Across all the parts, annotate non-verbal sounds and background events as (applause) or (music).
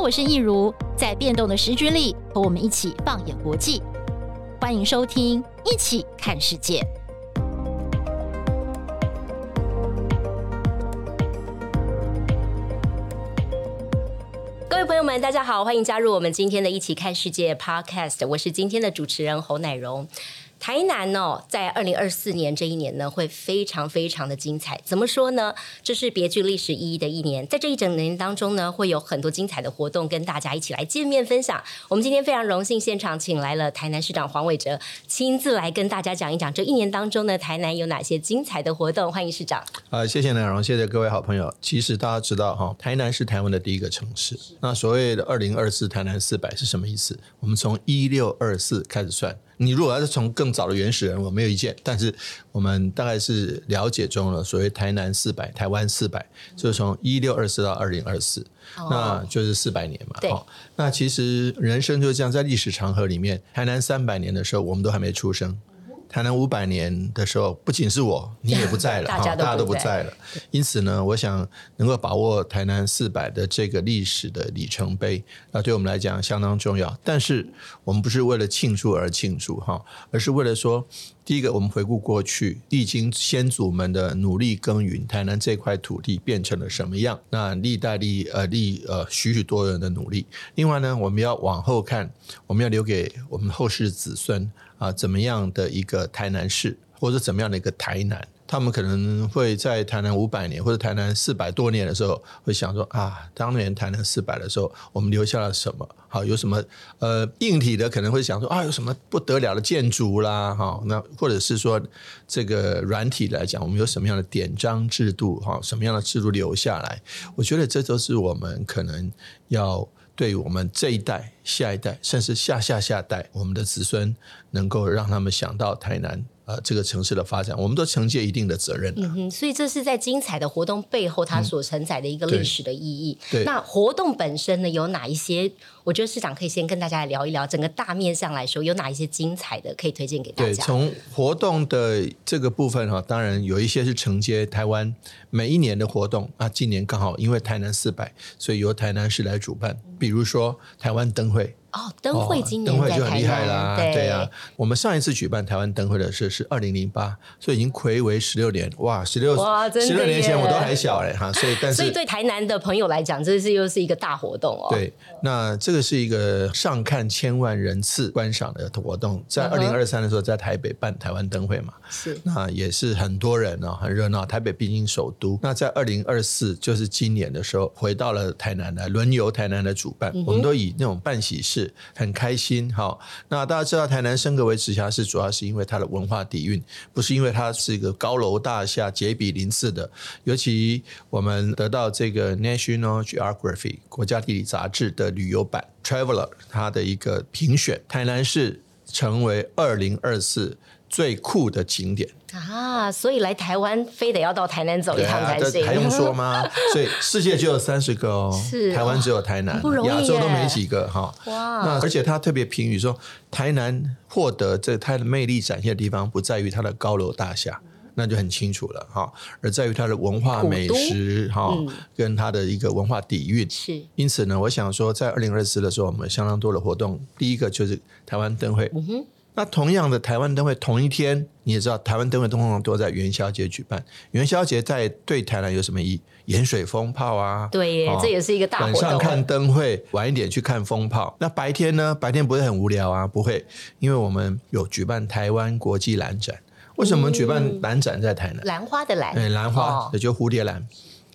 我是易如，在变动的时局里，和我们一起放眼国际。欢迎收听《一起看世界》。各位朋友们，大家好，欢迎加入我们今天的《一起看世界》Podcast，我是今天的主持人侯乃荣。台南哦，在二零二四年这一年呢，会非常非常的精彩。怎么说呢？这是别具历史意义的一年，在这一整年当中呢，会有很多精彩的活动跟大家一起来见面分享。我们今天非常荣幸，现场请来了台南市长黄伟哲，亲自来跟大家讲一讲这一年当中呢，台南有哪些精彩的活动。欢迎市长。啊，谢谢乃荣，谢谢各位好朋友。其实大家知道哈，台南是台湾的第一个城市。那所谓的二零二四台南四百是什么意思？我们从一六二四开始算。你如果要是从更早的原始人，我没有意见。但是我们大概是了解中了，所谓台南四百、台湾四百，就是从一六二四到二零二四，那就是四百年嘛。对。那其实人生就是这样，在历史长河里面，台南三百年的时候，我们都还没出生。台南五百年的时候，不仅是我，你也不在了，(laughs) 大家，都不在了。因此呢，我想能够把握台南四百的这个历史的里程碑，那对我们来讲相当重要。但是我们不是为了庆祝而庆祝哈，而是为了说，第一个，我们回顾过去，历经先祖们的努力耕耘，台南这块土地变成了什么样？那历代历呃历呃许许多人的努力。另外呢，我们要往后看，我们要留给我们后世子孙。啊，怎么样的一个台南市，或者怎么样的一个台南？他们可能会在台南五百年或者台南四百多年的时候，会想说啊，当年台南四百的时候，我们留下了什么？好，有什么呃硬体的可能会想说啊，有什么不得了的建筑啦？哈，那或者是说这个软体来讲，我们有什么样的典章制度？哈，什么样的制度留下来？我觉得这都是我们可能要。对我们这一代、下一代，甚至下下下代，我们的子孙，能够让他们想到台南。呃，这个城市的发展，我们都承接一定的责任。嗯哼，所以这是在精彩的活动背后，它所承载的一个历史的意义。嗯、对，那活动本身呢，有哪一些？我觉得市长可以先跟大家来聊一聊，整个大面上来说，有哪一些精彩的可以推荐给大家？对，从活动的这个部分哈，当然有一些是承接台湾每一年的活动啊。今年刚好因为台南四百，所以由台南市来主办，比如说台湾灯会。哦，灯会今年、哦、灯会就很厉害啦，对，对啊，我们上一次举办台湾灯会的是是二零零八，所以已经睽违十六年，哇，十六十六年前我都还小嘞哈，所以但是所以对台南的朋友来讲，这是又是一个大活动哦。对，那这个是一个上看千万人次观赏的活动，在二零二三的时候在台北办台湾灯会嘛，是，那也是很多人哦，很热闹。台北毕竟首都，那在二零二四就是今年的时候回到了台南来轮游台南来主办，嗯、我们都以那种办喜事。很开心，好。那大家知道台南升格为直辖市，主要是因为它的文化底蕴，不是因为它是一个高楼大厦、杰比林次的。尤其我们得到这个 National Geography 国家地理杂志的旅游版 Traveler 它的一个评选，台南市成为二零二四最酷的景点。啊，所以来台湾非得要到台南走一趟才行，啊、还用说吗？(laughs) 所以世界就有三十个哦，是台湾只有台南，亚洲都没几个哈。哇！那而且他特别评语说，台南获得这它的魅力展现的地方，不在于它的高楼大厦，那就很清楚了哈，而在于它的文化美食哈，嗯、跟它的一个文化底蕴。是，因此呢，我想说，在二零二四的时候，我们相当多的活动，第一个就是台湾灯会。嗯哼。那同样的台湾灯会同一天，你也知道台湾灯会通常都在元宵节举办。元宵节在对台南有什么意义？盐水风炮啊，对耶，哦、这也是一个大活动。晚上看灯会，晚一点去看风炮。那白天呢？白天不会很无聊啊，不会，因为我们有举办台湾国际兰展。为什么举办兰展在台南？兰花的兰，对，兰花也就蝴蝶兰。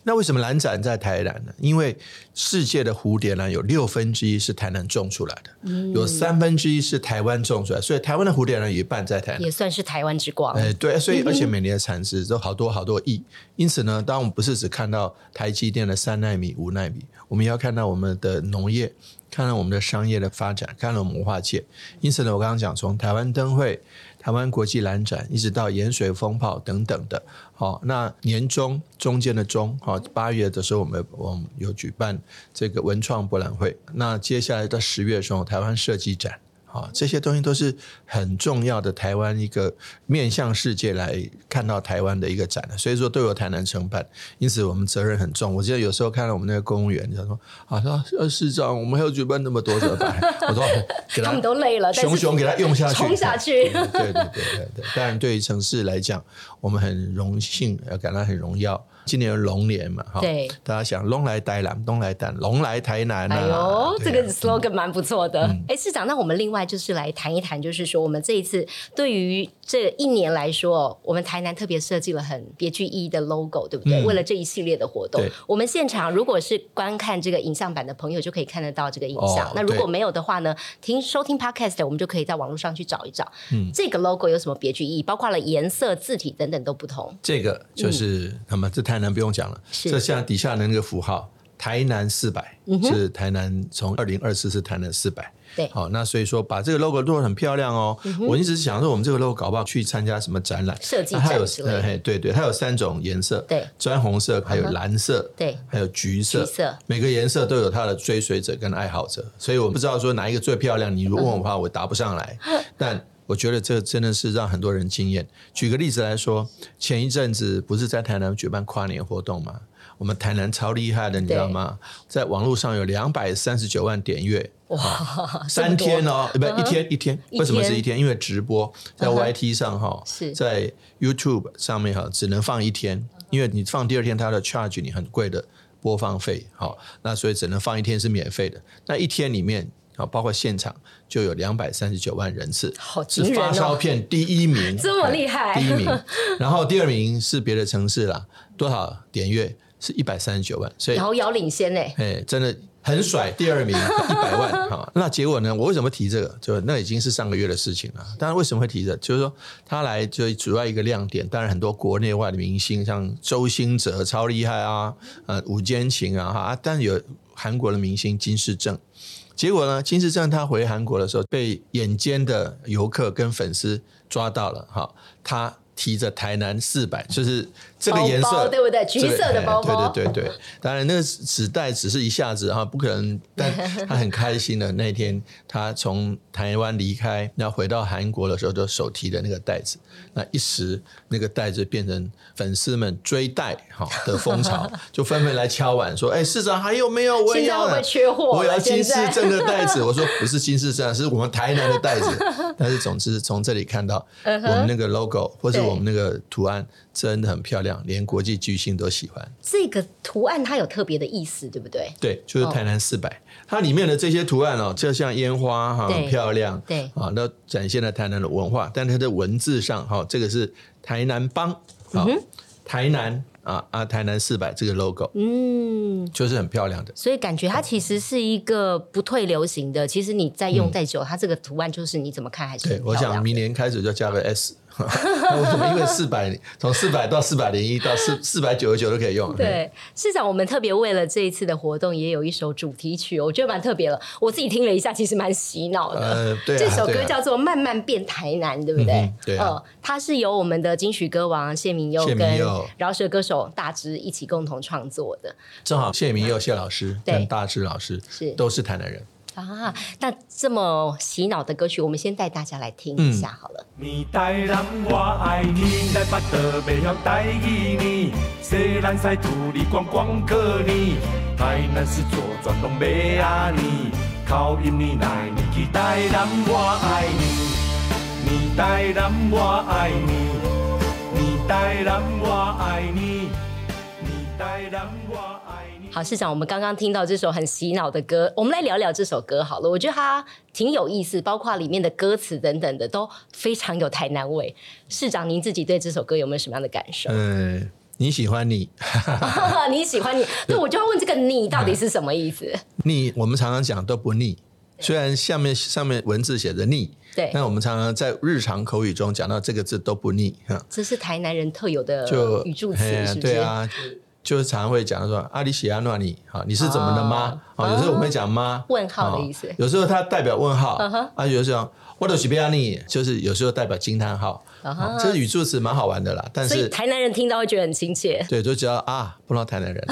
那为什么蓝展在台南呢？因为世界的蝴蝶兰有六分之一是台南种出来的，嗯、有三分之一是台湾种出来，所以台湾的蝴蝶兰也办在台南，也算是台湾之光。哎，对，所以而且每年的产值都好多好多亿。因此呢，当我们不是只看到台积电的三纳米、五纳米，我们也要看到我们的农业，看到我们的商业的发展，看到我们文化界。因此呢，我刚刚讲从台湾灯会。台湾国际兰展，一直到盐水风炮等等的，好，那年中中间的中，好，八月的时候我们我们有举办这个文创博览会，那接下来到十月的时候，台湾设计展，啊，这些东西都是很重要的台湾一个面向世界来看到台湾的一个展，所以说都有台南承办，因此我们责任很重。我记得有时候看到我们那个公务员，他说：“啊，说呃市长，我们还要举办那么多怎么办？” (laughs) 我说：“给他，他们都累了，熊熊给他用下去，冲下去。对”对对对对对，当然对于城市来讲，我们很荣幸，要感到很荣耀。今年龙年嘛，哈，对，大家想龙来台南，龙来台，龙来台南啊，哎呦，啊、这个 slogan 蛮不错的。哎、嗯，市长，那我们另外就是来谈一谈，就是说我们这一次对于这一年来说，我们台南特别设计了很别具意义的 logo，对不对？嗯、为了这一系列的活动，我们现场如果是观看这个影像版的朋友，就可以看得到这个影像。哦、那如果没有的话呢，听收听 podcast，我们就可以在网络上去找一找。嗯，这个 logo 有什么别具意义？包括了颜色、字体等等都不同。这个就是，那么、嗯、这台南不用讲了。这像底下的那个符号，台南四百、嗯、是台南从二零二四是台南四百。对，好，那所以说把这个 logo 做的很漂亮哦。嗯、我一直想说，我们这个 logo 搞不好去参加什么展览设计展它有对对对，它有三种颜色，对，砖红色，还有蓝色，对，还有橘色，橘色，每个颜色都有它的追随者跟爱好者，所以我不知道说哪一个最漂亮。你如果问我的话，我答不上来。嗯、(laughs) 但我觉得这真的是让很多人惊艳。举个例子来说，前一阵子不是在台南举办跨年活动吗？我们台南超厉害的，你知道吗？在网络上有两百三十九万点阅，哇，(laughs) 三天哦，不，一天一天。为什么是一天？因为直播在 YT 上哈，在 YouTube 上面哈，只能放一天，因为你放第二天，它的 charge 你很贵的播放费，好，那所以只能放一天是免费的。那一天里面啊，包括现场就有两百三十九万人次，是发烧片第一名，(laughs) 这么厉害，第一名。然后第二名是别的城市啦，多少点阅？是一百三十九万，所以遥遥领先哎，哎，真的很甩。第二名一百万 (laughs) 哈，那结果呢？我为什么提这个？就那已经是上个月的事情了。当然，为什么会提这個？就是说他来就主要一个亮点。当然，很多国内外的明星，像周兴哲超厉害啊，呃，吴坚情啊哈，但有韩国的明星金世正。结果呢，金世正他回韩国的时候，被眼尖的游客跟粉丝抓到了哈，他。提着台南四百，就是这个颜色包包，对不对？橘色的包包，对对对对。当然，那个纸袋只是一下子哈，不可能。但 (laughs) 他很开心的那天，他从台湾离开，然后回到韩国的时候，就手提的那个袋子。那一时，那个袋子变成粉丝们追袋哈的风潮，(laughs) 就纷纷来敲碗说：“哎，市长还有没有？我也要，缺货，我要金世正的袋子。(laughs) ”我说：“不是金世正，是我们台南的袋子。”但是总之从这里看到我们那个 logo 或者。我们那个图案真的很漂亮，连国际巨星都喜欢。这个图案它有特别的意思，对不对？对，就是台南四百，哦，它里面的这些图案哦，就像烟花哈，很漂亮。对啊，那展现了台南的文化。但它的文字上哈，这个是台南帮啊，嗯、台南。啊啊！台南四百这个 logo，嗯，就是很漂亮的，所以感觉它其实是一个不退流行的。其实你再用再久，嗯、它这个图案就是你怎么看还是。对，我想明年开始就加个 S。(laughs) 为什么？因为四百从四百到四百零一到四四百九十九都可以用。对，市长，我们特别为了这一次的活动，也有一首主题曲，我觉得蛮特别了。我自己听了一下，其实蛮洗脑的。呃，对、啊。这首歌叫做《慢慢变台南》，对不对？嗯、对、啊。呃，它是由我们的金曲歌王谢明佑跟饶舌歌手大志一起共同创作的。正好谢明佑谢老师跟大志老师是都是台南人。啊，那这么洗脑的歌曲，我们先带大家来听一下好了。嗯、你，台，南，是左转东北啊你，靠近你来你去台南我爱你，你台南我爱你，你台南我爱你，你台南我。好，市长，我们刚刚听到这首很洗脑的歌，我们来聊聊这首歌好了。我觉得它挺有意思，包括里面的歌词等等的都非常有台南味。市长，您自己对这首歌有没有什么样的感受？嗯、呃，你喜欢你，(laughs) (laughs) 你喜欢你，那我就要问这个“你”到底是什么意思？(laughs) 腻，我们常常讲都不腻，虽然下面上面文字写着“腻”，对，但我们常常在日常口语中讲到这个字都不腻。哈，这是台南人特有的语助词，是不是？对啊。就是常常会讲说阿里喜阿诺尼，好，你是怎么的吗？好，有时候我们会讲妈，问号的意思。有时候它代表问号，啊，有时候我都是贝亚尼，就是有时候代表惊叹号。这是语助词，蛮好玩的啦。但是台南人听到会觉得很亲切，对，就知道啊，不知道台南人。(laughs)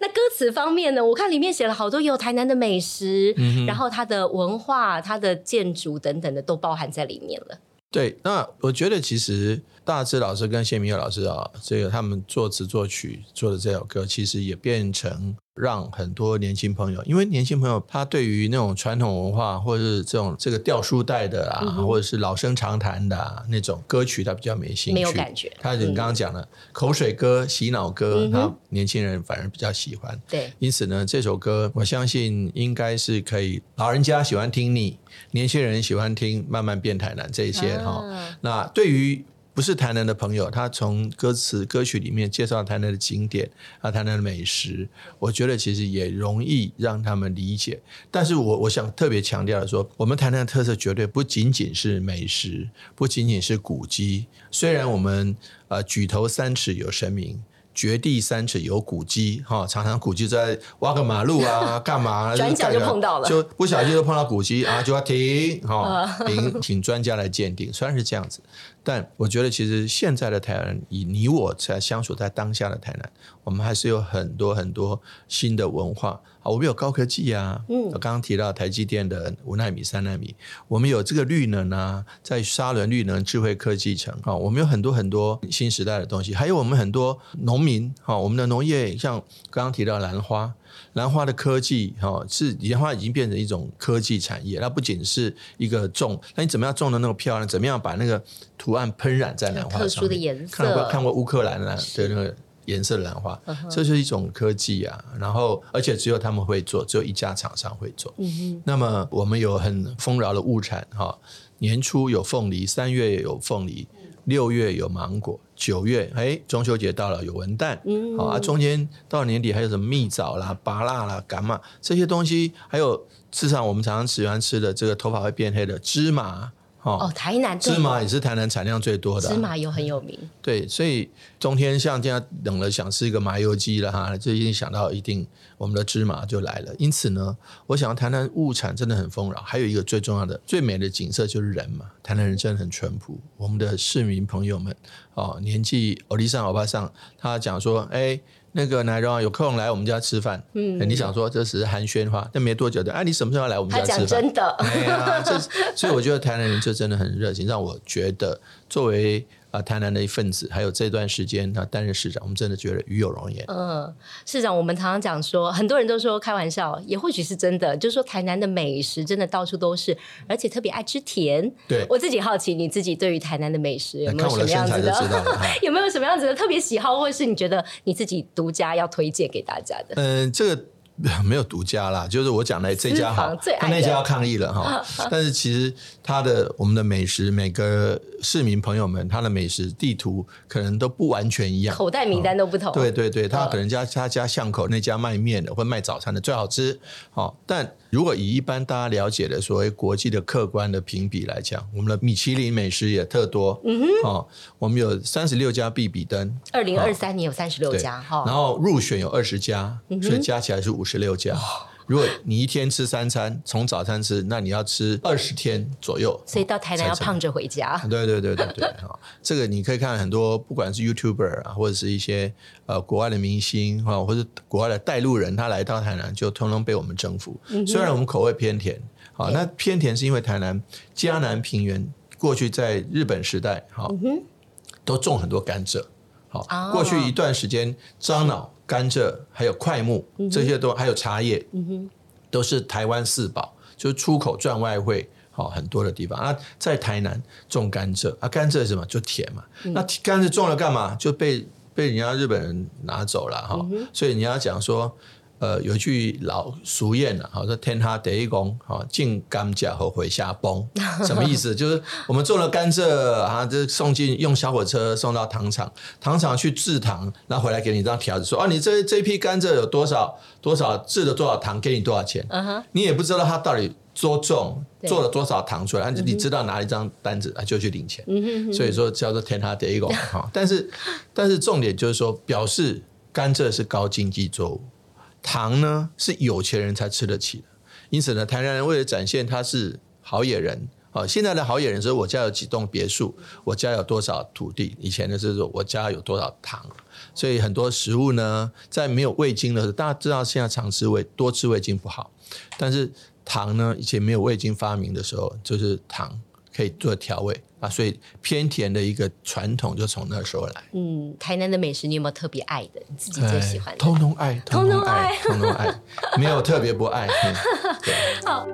那歌词方面呢？我看里面写了好多有台南的美食，然后它的文化、它的建筑等等的都包含在里面了。对，那我觉得其实大志老师跟谢明佑老师啊，这个他们作词作曲做的这首歌，其实也变成让很多年轻朋友，因为年轻朋友他对于那种传统文化，或者是这种这个掉书袋的啊，嗯、或者是老生常谈的、啊、那种歌曲，他比较没兴趣，没有感觉。他你刚刚讲的、嗯、口水歌、洗脑歌，他年轻人反而比较喜欢。对、嗯，因此呢，这首歌我相信应该是可以，老人家喜欢听你，年轻人喜欢听慢慢变台南这一些哈、啊。那对于不是台南的朋友，他从歌词歌曲里面介绍台南的景点啊，台南的美食，我觉得其实也容易让他们理解。但是我我想特别强调的说，我们台南的特色绝对不仅仅是美食，不仅仅是古迹。虽然我们呃举头三尺有神明。掘地三尺有古迹，哈，常常古迹在挖个马路啊，(laughs) 干嘛？转角就碰到了，就不小心就碰到古迹啊，就要停，哈，(laughs) 停，请专家来鉴定。虽然是这样子，但我觉得其实现在的台南，以你我在相处在当下的台南，我们还是有很多很多新的文化啊。我们有高科技啊，嗯，我刚刚提到台积电的五纳米、三纳米，我们有这个绿能啊，在沙仑绿能智慧科技城啊，我们有很多很多新时代的东西，还有我们很多农民哈，我们的农业像刚刚提到兰花，兰花的科技哈，是兰花已经变成一种科技产业，那不仅是一个种，那你怎么样种的那么漂亮？怎么样把那个图案喷染在兰花上？特殊的颜色，看过看过乌克兰的对那个。颜色的兰花，这是一种科技啊。然后，而且只有他们会做，只有一家厂商会做。嗯。那么，我们有很丰饶的物产哈。年初有凤梨，三月有凤梨，六月有芒果，九月哎，中秋节到了有文旦。嗯。好啊，中间到年底还有什么蜜枣啦、芭辣啦、柑嘛这些东西，还有市场我们常常喜欢吃的这个头发会变黑的芝麻。哦，台南芝麻也是台南产量最多的，啊，芝麻油很有名。对，所以冬天像这样冷了，想吃一个麻油鸡了哈，就一定想到一定我们的芝麻就来了。因此呢，我想台南物产真的很丰饶，还有一个最重要的、最美的景色就是人嘛。台南人真的很淳朴，我们的市民朋友们哦，年纪欧弟上欧巴桑，他讲说，哎。那个奶荣有空来我们家吃饭，嗯，你想说这只是寒暄话，但没多久的，哎、啊，你什么时候要来我们家吃饭？真的，哎呀，这所以我觉得台南人就真的很热情，让我觉得作为。啊，台南的一份子，还有这段时间他担任市长，我们真的觉得与有荣焉。嗯，市长，我们常常讲说，很多人都说开玩笑，也或许是真的，就是说台南的美食真的到处都是，而且特别爱吃甜。对，我自己好奇，你自己对于台南的美食有没有什么样子的？(laughs) 有没有什么样子的特别喜好，或者是你觉得你自己独家要推荐给大家的？嗯，这个。(laughs) 没有独家啦，就是我讲的这家好，他那家要抗议了哈。(laughs) 但是其实他的我们的美食，每个市民朋友们他的美食地图可能都不完全一样，口袋名单都不同。对对对，他可能家他家巷口那家卖面的或卖早餐的最好吃，好，但。如果以一般大家了解的所谓国际的客观的评比来讲，我们的米其林美食也特多。嗯哼，哦，我们有三十六家必比登，二零二三年有三十六家哈，然后入选有二十家，所以加起来是五十六家。嗯如果你一天吃三餐，从早餐吃，那你要吃二十天左右，所以到台南要胖着回家。对对对对对，哈，这个你可以看很多，不管是 YouTuber 啊，或者是一些呃国外的明星哈，或者国外的带路人，他来到台南就通通被我们征服。嗯、虽然我们口味偏甜，好，那偏甜是因为台南嘉南平原过去在日本时代哈，都种很多甘蔗，好，过去一段时间樟脑。甘蔗还有快木，这些都还有茶叶，都是台湾四宝，就是出口赚外汇，好很多的地方啊。在台南种甘蔗啊，甘蔗是什么？就甜嘛。那甘蔗种了干嘛？就被被人家日本人拿走了哈。所以你要讲说。呃，有一句老俗谚了，好说天下第一工，好进甘蔗后回下崩，(laughs) 什么意思？就是我们种了甘蔗啊，这送进用小火车送到糖厂，糖厂去制糖，然后回来给你一张条子说，啊，你这这批甘蔗有多少多少制了多少糖，给你多少钱？Uh -huh. 你也不知道他到底多重，做了多少糖出来，你知道拿一张单子啊就去领钱，所以说叫做天下第一工，哈。但是但是重点就是说表示。甘蔗是高经济作物，糖呢是有钱人才吃得起的。因此呢，台南人为了展现他是好野人，啊，现在的好野人说，我家有几栋别墅，我家有多少土地，以前的是说我家有多少糖，所以很多食物呢，在没有味精的时候，大家知道现在常吃味，多吃味精不好，但是糖呢，以前没有味精发明的时候，就是糖可以做调味啊，所以偏甜的一个传统就从那时候来。嗯，台南的美食你有没有特别爱的？你自己最喜欢的？通通爱，通通爱，通通爱，(laughs) 没有特别不爱。嗯、对好。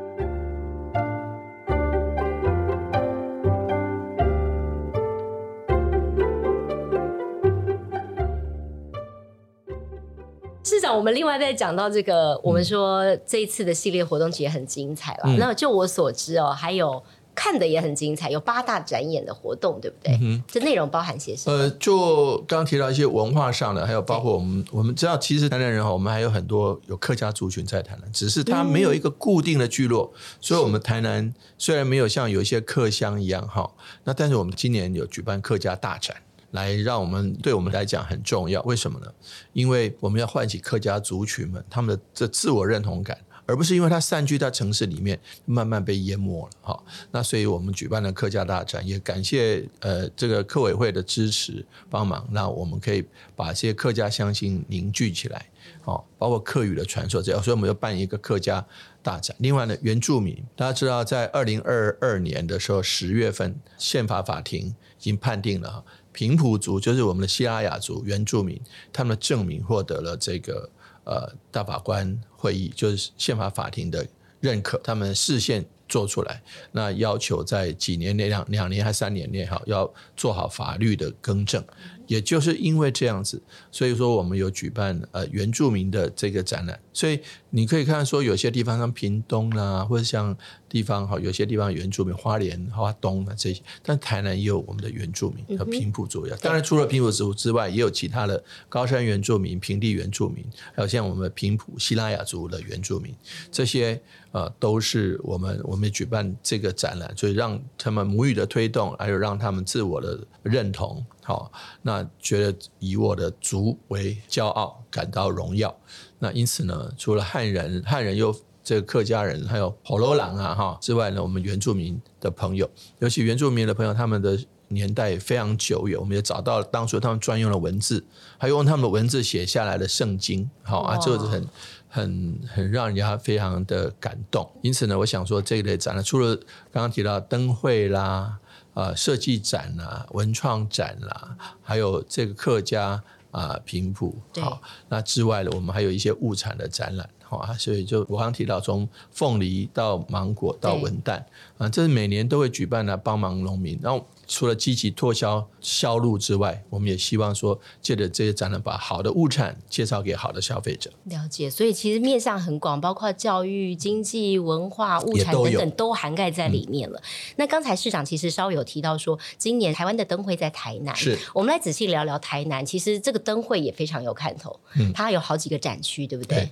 市长，我们另外再讲到这个，我们说这一次的系列活动其实很精彩了。嗯、那就我所知哦，还有看的也很精彩，有八大展演的活动，对不对？嗯、这内容包含些什么？呃，就刚刚提到一些文化上的，还有包括我们我们知道，其实台南人哈，我们还有很多有客家族群在台南，只是它没有一个固定的聚落，嗯、所以我们台南虽然没有像有一些客乡一样哈，那但是我们今年有举办客家大展。来让我们对我们来讲很重要，为什么呢？因为我们要唤起客家族群们他们的这自我认同感，而不是因为它散居在城市里面慢慢被淹没了。哈，那所以我们举办了客家大展，也感谢呃这个客委会的支持帮忙，那我们可以把这些客家乡亲凝聚起来，好，包括客语的传说这样，所以我们要办一个客家大展。另外呢，原住民大家知道，在二零二二年的时候十月份，宪法法庭已经判定了哈。平埔族就是我们的西拉雅族原住民，他们的证明获得了这个呃大法官会议，就是宪法法庭的认可，他们视线做出来，那要求在几年内两两年还三年内哈，要做好法律的更正。也就是因为这样子，所以说我们有举办呃原住民的这个展览，所以你可以看说有些地方像屏东啦，或者像地方哈，有些地方原住民花莲、花东啊这些，但台南也有我们的原住民叫平埔族呀，当然除了平埔族之外，也有其他的高山原住民、平地原住民，还有像我们平埔西拉雅族的原住民，这些呃都是我们我们举办这个展览，所以让他们母语的推动，还有让他们自我的认同。好，那觉得以我的族为骄傲，感到荣耀。那因此呢，除了汉人，汉人又这个客家人，还有婆罗兰啊哈之外呢，我们原住民的朋友，尤其原住民的朋友，他们的年代也非常久远，我们也找到了当初他们专用的文字，还有用他们的文字写下来的圣经。好啊，这个是很很很让人家非常的感动。因此呢，我想说这一类展览，除了刚刚提到灯会啦。啊，设计展啦，文创展啦，还有这个客家啊，平埔好，那之外呢，我们还有一些物产的展览，好啊，所以就我刚刚提到，从凤梨到芒果到文旦啊，这是每年都会举办来帮忙农民，然后。除了积极拓销销路之外，我们也希望说，借着这些展览，把好的物产介绍给好的消费者。了解，所以其实面向很广，包括教育、经济、文化、物产等等，都涵盖在里面了。嗯、那刚才市长其实稍微有提到说，今年台湾的灯会在台南，是我们来仔细聊聊台南。其实这个灯会也非常有看头，嗯、它有好几个展区，对不对？对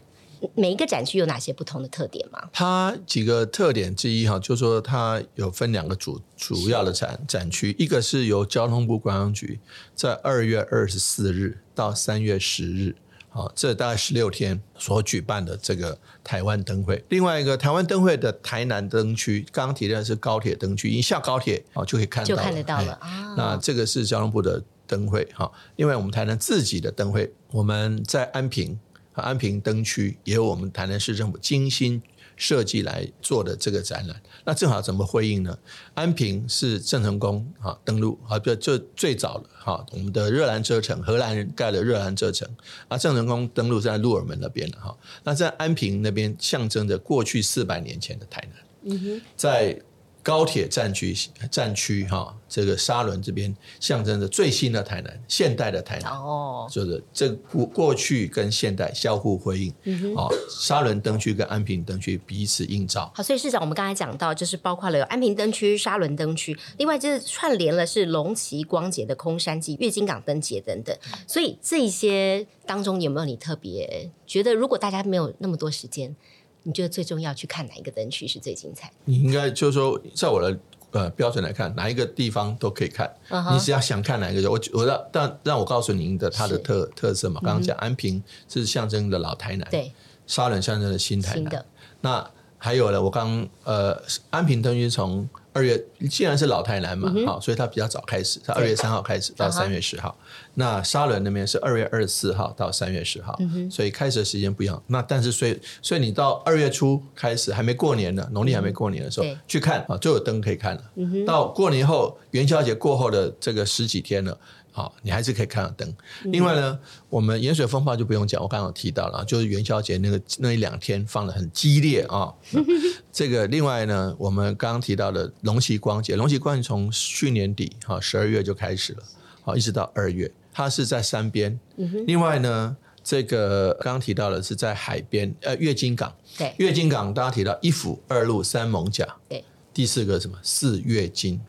每一个展区有哪些不同的特点吗？它几个特点之一哈，就是说它有分两个主主要的展展区，一个是由交通部观光局在二月二十四日到三月十日，好，这大概十六天所举办的这个台湾灯会。另外一个台湾灯会的台南灯区，刚刚提的是高铁灯区，一下高铁啊就可以看到，就看得到了啊。那这个是交通部的灯会哈。另外我们台南自己的灯会，我们在安平。安平灯区也有我们台南市政府精心设计来做的这个展览，那正好怎么回应呢？安平是郑成功啊登陆啊，就就最早了哈，我们的热兰遮城，荷兰人盖的热兰遮城啊，郑成功登陆在鹿耳门那边的哈，那在安平那边象征着过去四百年前的台南，嗯哼，在。高铁站区站区哈，这个沙仑这边象征着最新的台南，现代的台南哦，就是这过过去跟现代相互辉映，嗯哼，沙仑灯区跟安平灯区彼此映照。好，所以市长，我们刚才讲到，就是包括了有安平灯区、沙仑灯区，另外就是串联了是龙旗光节的空山祭、月津港灯节等等。所以这些当中有没有你特别觉得，如果大家没有那么多时间？你觉得最重要去看哪一个灯区是最精彩？你应该就是说，在我的呃标准来看，哪一个地方都可以看。Uh huh. 你只要想看哪一个，我我让但让我告诉您的它的特特色嘛。刚刚讲安平是象征的老台南，对，沙仑象征的新台南。的那还有呢，我刚呃安平灯区从二月，既然是老台南嘛，好、所以它比较早开始，它二月三号开始到三月十号。Uh huh. 那沙伦那边是二月二十四号到三月十号，所以开始的时间不一样。那但是所以所以你到二月初开始还没过年呢，农历还没过年的时候、嗯、去看啊，就有灯可以看了。到过年后元宵节过后的这个十几天了。好，你还是可以看到灯。另外呢，我们盐水风暴就不用讲，我刚刚有提到了，就是元宵节那个那一两天放的很激烈啊。(laughs) 这个另外呢，我们刚刚提到的龙旗光节，龙旗光节从去年底哈十二月就开始了，好，一直到二月，它是在山边。另外呢，这个刚刚提到的是在海边，呃，月经港。对，月经港大家提到一府二路三艋甲。对，第四个什么四月经。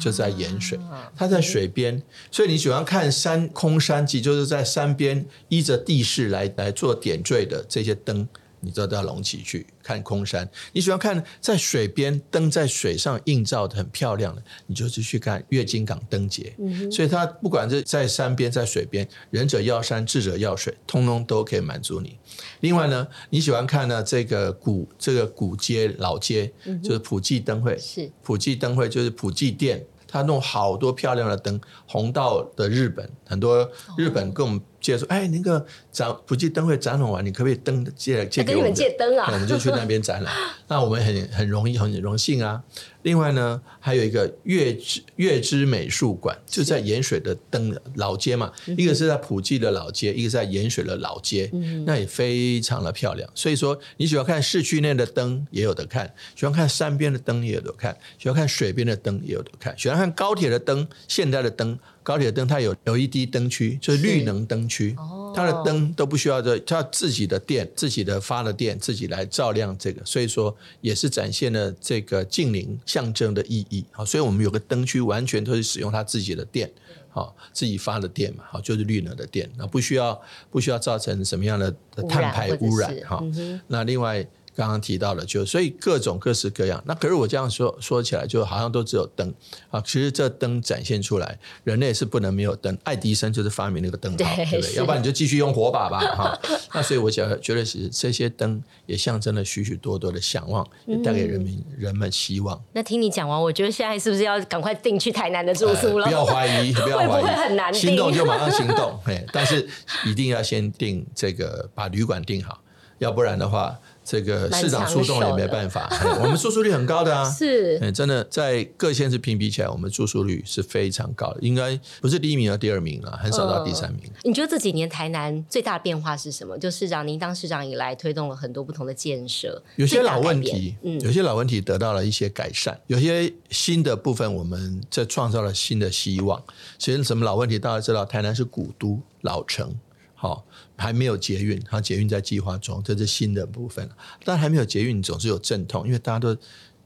就在盐水，它在水边，所以你喜欢看山空山记，就是在山边依着地势来来做点缀的这些灯。你知道到龙崎去看空山，你喜欢看在水边灯在水上映照的很漂亮的，你就是去看月津港灯节。嗯、所以它不管是在山边在水边，仁者要山，智者要水，通通都可以满足你。另外呢，你喜欢看呢这个古这个古街老街，就是普济灯会，是普济灯会就是普济殿，它弄好多漂亮的灯，红到的日本很多日本跟我们。借说，哎，那个展普济灯会展览完，你可不可以灯借借给我们？跟你们借灯啊？我们就去那边展览。(laughs) 那我们很很容易，很荣幸啊。另外呢，还有一个月之月之美术馆，就在盐水的灯老街嘛。一个是在普济的老街，一个是在盐水的老街，嗯、那也非常的漂亮。所以说，你喜欢看市区内的灯也有得看，喜欢看山边的灯也有得看，喜欢看水边的灯也有得看，喜欢看高铁的灯，现代的灯。高铁灯它有 LED 灯区，就是绿能灯区，它的灯都不需要的，它自己的电、自己的发的电，自己来照亮这个，所以说也是展现了这个近邻象征的意义。好，所以我们有个灯区，完全都是使用它自己的电，好，自己发的电嘛，好，就是绿能的电，那不需要不需要造成什么样的碳排污染，哈。那另外。刚刚提到的，就所以各种各式各样。那可是我这样说说起来，就好像都只有灯啊。其实这灯展现出来，人类是不能没有灯。爱迪生就是发明那个灯泡，对，对不对？要不然你就继续用火把吧，哈。(laughs) 那所以我想觉得是这些灯也象征了许许多多的向往，也带给人民人们希望。那听你讲完，我觉得现在是不是要赶快订去台南的住宿了？不要怀疑，(laughs) 不要怀疑，会不会很难订？心动就马上行动。但是一定要先订这个，把旅馆订好，要不然的话。这个市长出动也没办法，我们住宿率很高的啊，(laughs) 是，真的在各县市评比起来，我们住宿率是非常高的，应该不是第一名，而第二名了，很少到第三名。呃，你觉得这几年台南最大的变化是什么？就市长您当市长以来，推动了很多不同的建设，有些老问题，嗯，有些老问题得到了一些改善，有些新的部分，我们在创造了新的希望。其实什么老问题，大家知道，台南是古都老城。好，还没有捷运，它捷运在计划中，这是新的部分。但还没有捷运，总是有阵痛，因为大家都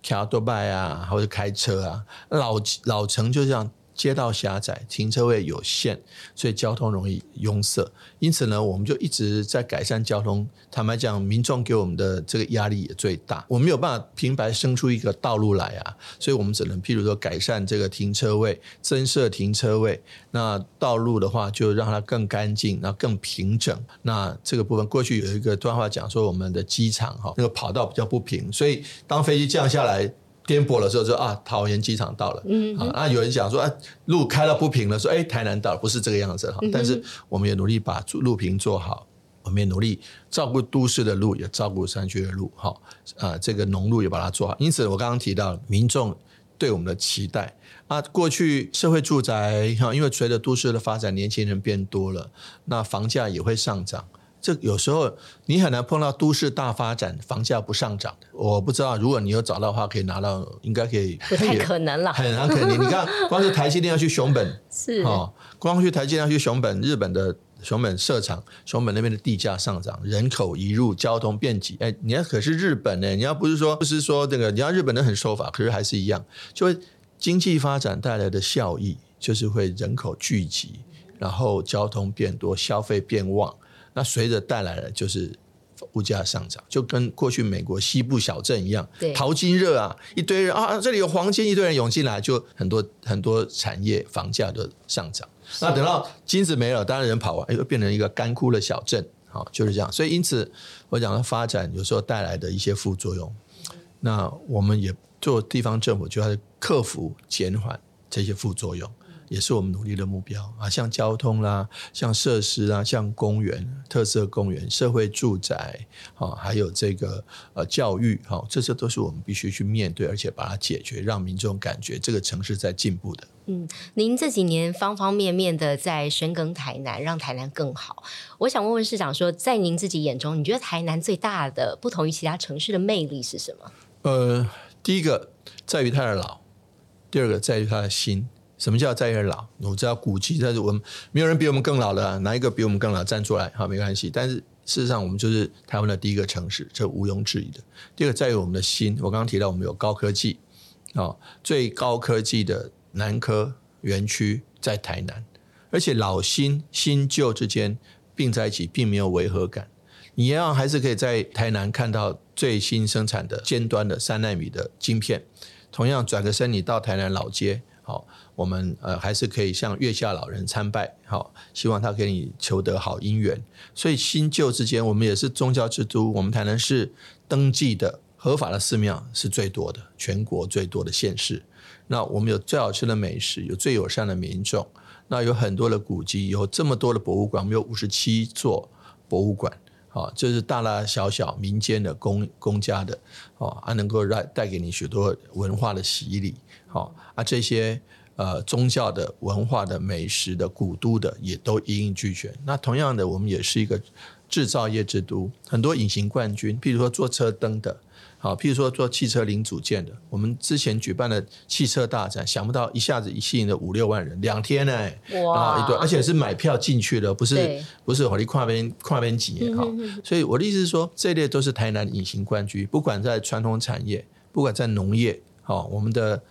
开多拜啊，或者开车啊，老老城就这样。街道狭窄，停车位有限，所以交通容易拥塞。因此呢，我们就一直在改善交通。坦白讲，民众给我们的这个压力也最大。我们没有办法平白生出一个道路来啊，所以我们只能譬如说改善这个停车位，增设停车位。那道路的话，就让它更干净，然后更平整。那这个部分过去有一个段话讲说，我们的机场哈，那个跑道比较不平，所以当飞机降下来。颠簸的时候就啊，桃园机场到了。嗯哼，啊，有人讲说啊，路开到不平了，说哎，台南到了，不是这个样子哈。但是我们也努力把路平做好，我们也努力照顾都市的路，也照顾山区的路，哈啊，这个农路也把它做好。因此，我刚刚提到民众对我们的期待啊，过去社会住宅哈，因为随着都市的发展，年轻人变多了，那房价也会上涨。这有时候你很难碰到都市大发展，房价不上涨的。我不知道，如果你有找到的话，可以拿到，应该可以。不太可能了，(laughs) 很难可能。你看，光是台积电要去熊本，是哦，光去台积电要去熊本，日本的熊本设厂，熊本那边的地价上涨，人口移入，交通便捷。哎，你要可是日本呢？你要不是说不是说这个，你要日本人很守法，可是还是一样，就会经济发展带来的效益，就是会人口聚集，然后交通变多，消费变旺。那随着带来的就是物价上涨，就跟过去美国西部小镇一样，淘金热啊，一堆人啊，这里有黄金，一堆人涌进来，就很多很多产业房价的上涨。那等到金子没了，当然人跑完，又变成一个干枯的小镇，好，就是这样。所以因此，我讲的发展有时候带来的一些副作用，那我们也做地方政府就要克服减缓这些副作用。也是我们努力的目标啊，像交通啦，像设施啦，像公园、特色公园、社会住宅，啊，还有这个呃教育，哈，这些都是我们必须去面对，而且把它解决，让民众感觉这个城市在进步的。嗯，您这几年方方面面的在深耕台南，让台南更好。我想问问市长说，在您自己眼中，你觉得台南最大的不同于其他城市的魅力是什么？呃，第一个在于它的老，第二个在于它的新。什么叫在于老？我知道古迹，但是我们没有人比我们更老的，哪一个比我们更老站出来？好，没关系。但是事实上，我们就是台湾的第一个城市，这毋庸置疑的。第二个在于我们的新，我刚刚提到我们有高科技，啊，最高科技的南科园区在台南，而且老新新旧之间并在一起，并没有违和感。你一样还是可以在台南看到最新生产的尖端的三纳米的晶片。同样转个身，你到台南老街，好。我们呃还是可以向月下老人参拜，好，希望他给你求得好姻缘。所以新旧之间，我们也是宗教之都。我们台南市登记的合法的寺庙是最多的，全国最多的县市。那我们有最好吃的美食，有最友善的民众，那有很多的古迹，有这么多的博物馆，我们有五十七座博物馆，哦，这是大大小小民间的公公家的，哦，啊，能够让带给你许多文化的洗礼，好啊，这些。呃，宗教的、文化的、美食的、古都的，也都一应俱全。那同样的，我们也是一个制造业之都，很多隐形冠军，譬如说做车灯的，好，譬如说做汽车零组件的。我们之前举办的汽车大展，想不到一下子一吸引了五六万人，两天呢、欸，哇，一对，而且是买票进去的，不是不是火力跨边跨边挤哈。所以我的意思是说，这一类都是台南隐形冠军，不管在传统产业，不管在农业，好，我们的。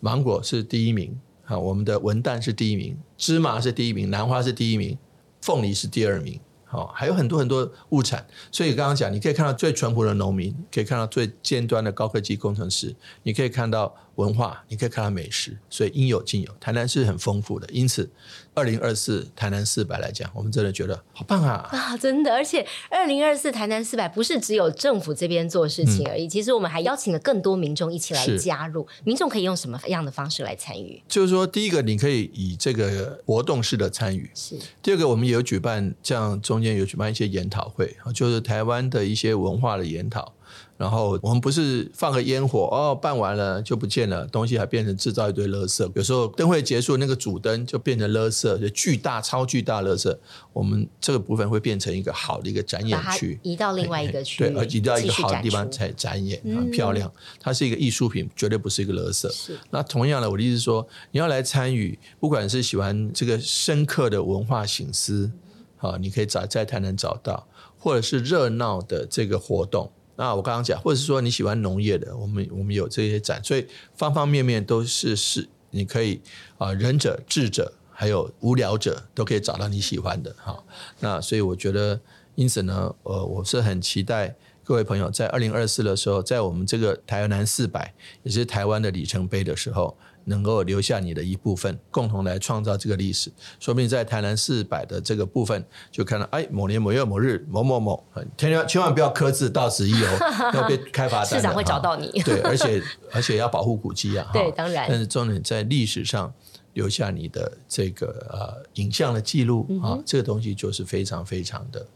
芒果是第一名，好，我们的文旦是第一名，芝麻是第一名，兰花是第一名，凤梨是第二名，好，还有很多很多物产。所以刚刚讲，你可以看到最淳朴的农民，可以看到最尖端的高科技工程师，你可以看到文化，你可以看到美食，所以应有尽有。台南是很丰富的，因此。二零二四台南四百来讲，我们真的觉得好棒啊！(laughs) 啊，真的！而且二零二四台南四百不是只有政府这边做事情而已，嗯、其实我们还邀请了更多民众一起来加入。民众可以用什么样的方式来参与？就是说，第一个，你可以以这个活动式的参与；是第二个，我们也有举办，像中间有举办一些研讨会，就是台湾的一些文化的研讨。然后我们不是放个烟火哦，办完了就不见了，东西还变成制造一堆垃圾。有时候灯会结束，那个主灯就变成垃圾，就巨大、超巨大垃圾。我们这个部分会变成一个好的一个展演区，移到另外一个区，对，而移到一个好的地方才展演，很漂亮。它是一个艺术品，绝对不是一个垃圾。是。那同样的，我的意思是说，你要来参与，不管是喜欢这个深刻的文化醒思，好，你可以找在台南找到，或者是热闹的这个活动。那我刚刚讲，或者是说你喜欢农业的，我们我们有这些展，所以方方面面都是是你可以啊，仁者智者还有无聊者都可以找到你喜欢的哈。那所以我觉得，因此呢，呃，我是很期待各位朋友在二零二四的时候，在我们这个台南四百，也是台湾的里程碑的时候。能够留下你的一部分，共同来创造这个历史。说不定在台南四百的这个部分，就看到哎，某年某月某日某某某，千万千万不要刻字到此一游，(laughs) 要被开罚单。市长会找到你。对，而且 (laughs) 而且要保护古迹啊。对，当然。但是重点在历史上留下你的这个呃影像的记录啊，这个东西就是非常非常的。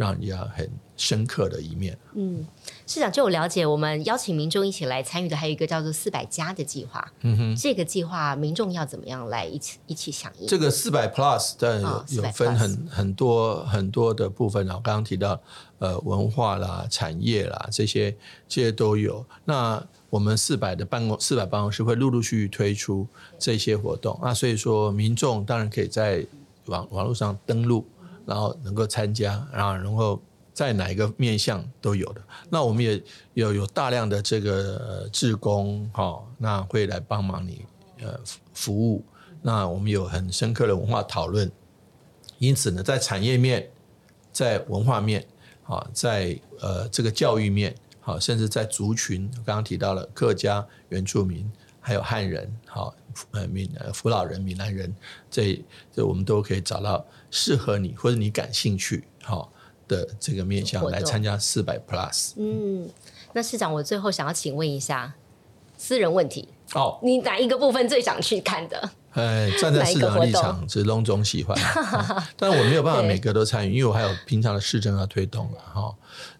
让人家很深刻的一面。嗯，市长，就我了解，我们邀请民众一起来参与的，还有一个叫做“四百加”的计划。嗯哼，这个计划民众要怎么样来一起一起响应？这个四百 Plus，但有有分很很多很多的部分啊。刚刚提到呃文化啦、产业啦这些这些都有。那我们四百的办公四百办公室会陆陆续续推出这些活动。那所以说，民众当然可以在网网络上登录。然后能够参加，然后能够在哪一个面向都有的。那我们也有有大量的这个志工哈，那会来帮忙你呃服务。那我们有很深刻的文化讨论。因此呢，在产业面，在文化面，好，在呃这个教育面，好，甚至在族群，刚刚提到了客家、原住民，还有汉人，好，呃闽呃福佬人、闽南人，这这我们都可以找到适合你或者你感兴趣好的这个面向来参加四百 Plus。嗯，那市长，我最后想要请问一下私人问题哦，你哪一个部分最想去看的？哎，站在市长立场，是隆中喜欢，(laughs) 但我没有办法每个都参与，因为我还有平常的市政要推动了哈。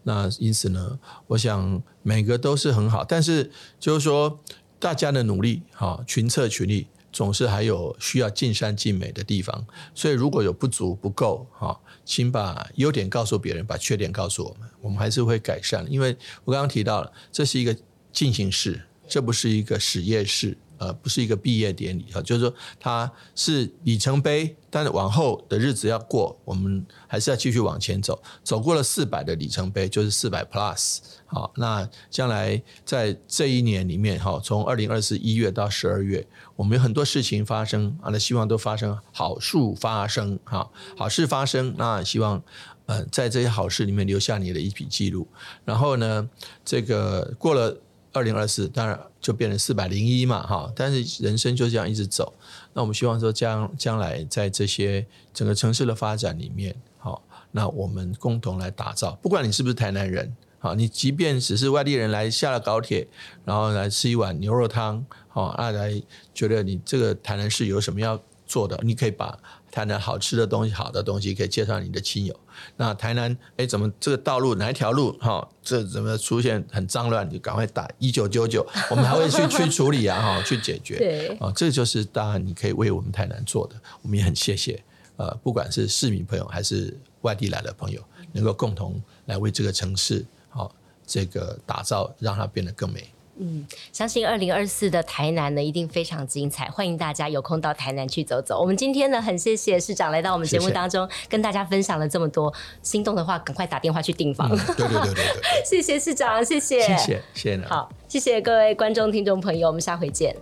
那因此呢，我想每个都是很好，但是就是说大家的努力哈，群策群力，总是还有需要尽善尽美的地方。所以如果有不足不够哈，请把优点告诉别人，把缺点告诉我们，我们还是会改善。因为我刚刚提到了，这是一个进行式，这不是一个实验室。呃，不是一个毕业典礼哈，就是说它是里程碑，但是往后的日子要过，我们还是要继续往前走。走过了四百的里程碑，就是四百 plus。好，那将来在这一年里面哈，从二零二四一月到十二月，我们有很多事情发生啊，那希望都发生好事发生哈，好事发生。那希望呃，在这些好事里面留下你的一笔记录。然后呢，这个过了。二零二四当然就变成四百零一嘛，哈！但是人生就这样一直走。那我们希望说将将来在这些整个城市的发展里面，好，那我们共同来打造。不管你是不是台南人，好，你即便只是外地人来下了高铁，然后来吃一碗牛肉汤，好，啊，来觉得你这个台南市有什么要做的，你可以把。台南好吃的东西，好的东西可以介绍你的亲友。那台南，哎，怎么这个道路哪一条路哈，这怎么出现很脏乱？你赶快打一九九九，(laughs) 我们还会去去处理啊，哈，去解决。对，啊，这就是当然你可以为我们台南做的，我们也很谢谢。呃，不管是市民朋友还是外地来的朋友，能够共同来为这个城市好这个打造，让它变得更美。嗯，相信二零二四的台南呢，一定非常精彩。欢迎大家有空到台南去走走。我们今天呢，很谢谢市长来到我们节目当中，谢谢跟大家分享了这么多。心动的话，赶快打电话去订房。嗯、(laughs) 对，对对对对对。谢谢市长，谢谢，谢谢谢谢。好，谢谢各位观众听众朋友，我们下回见。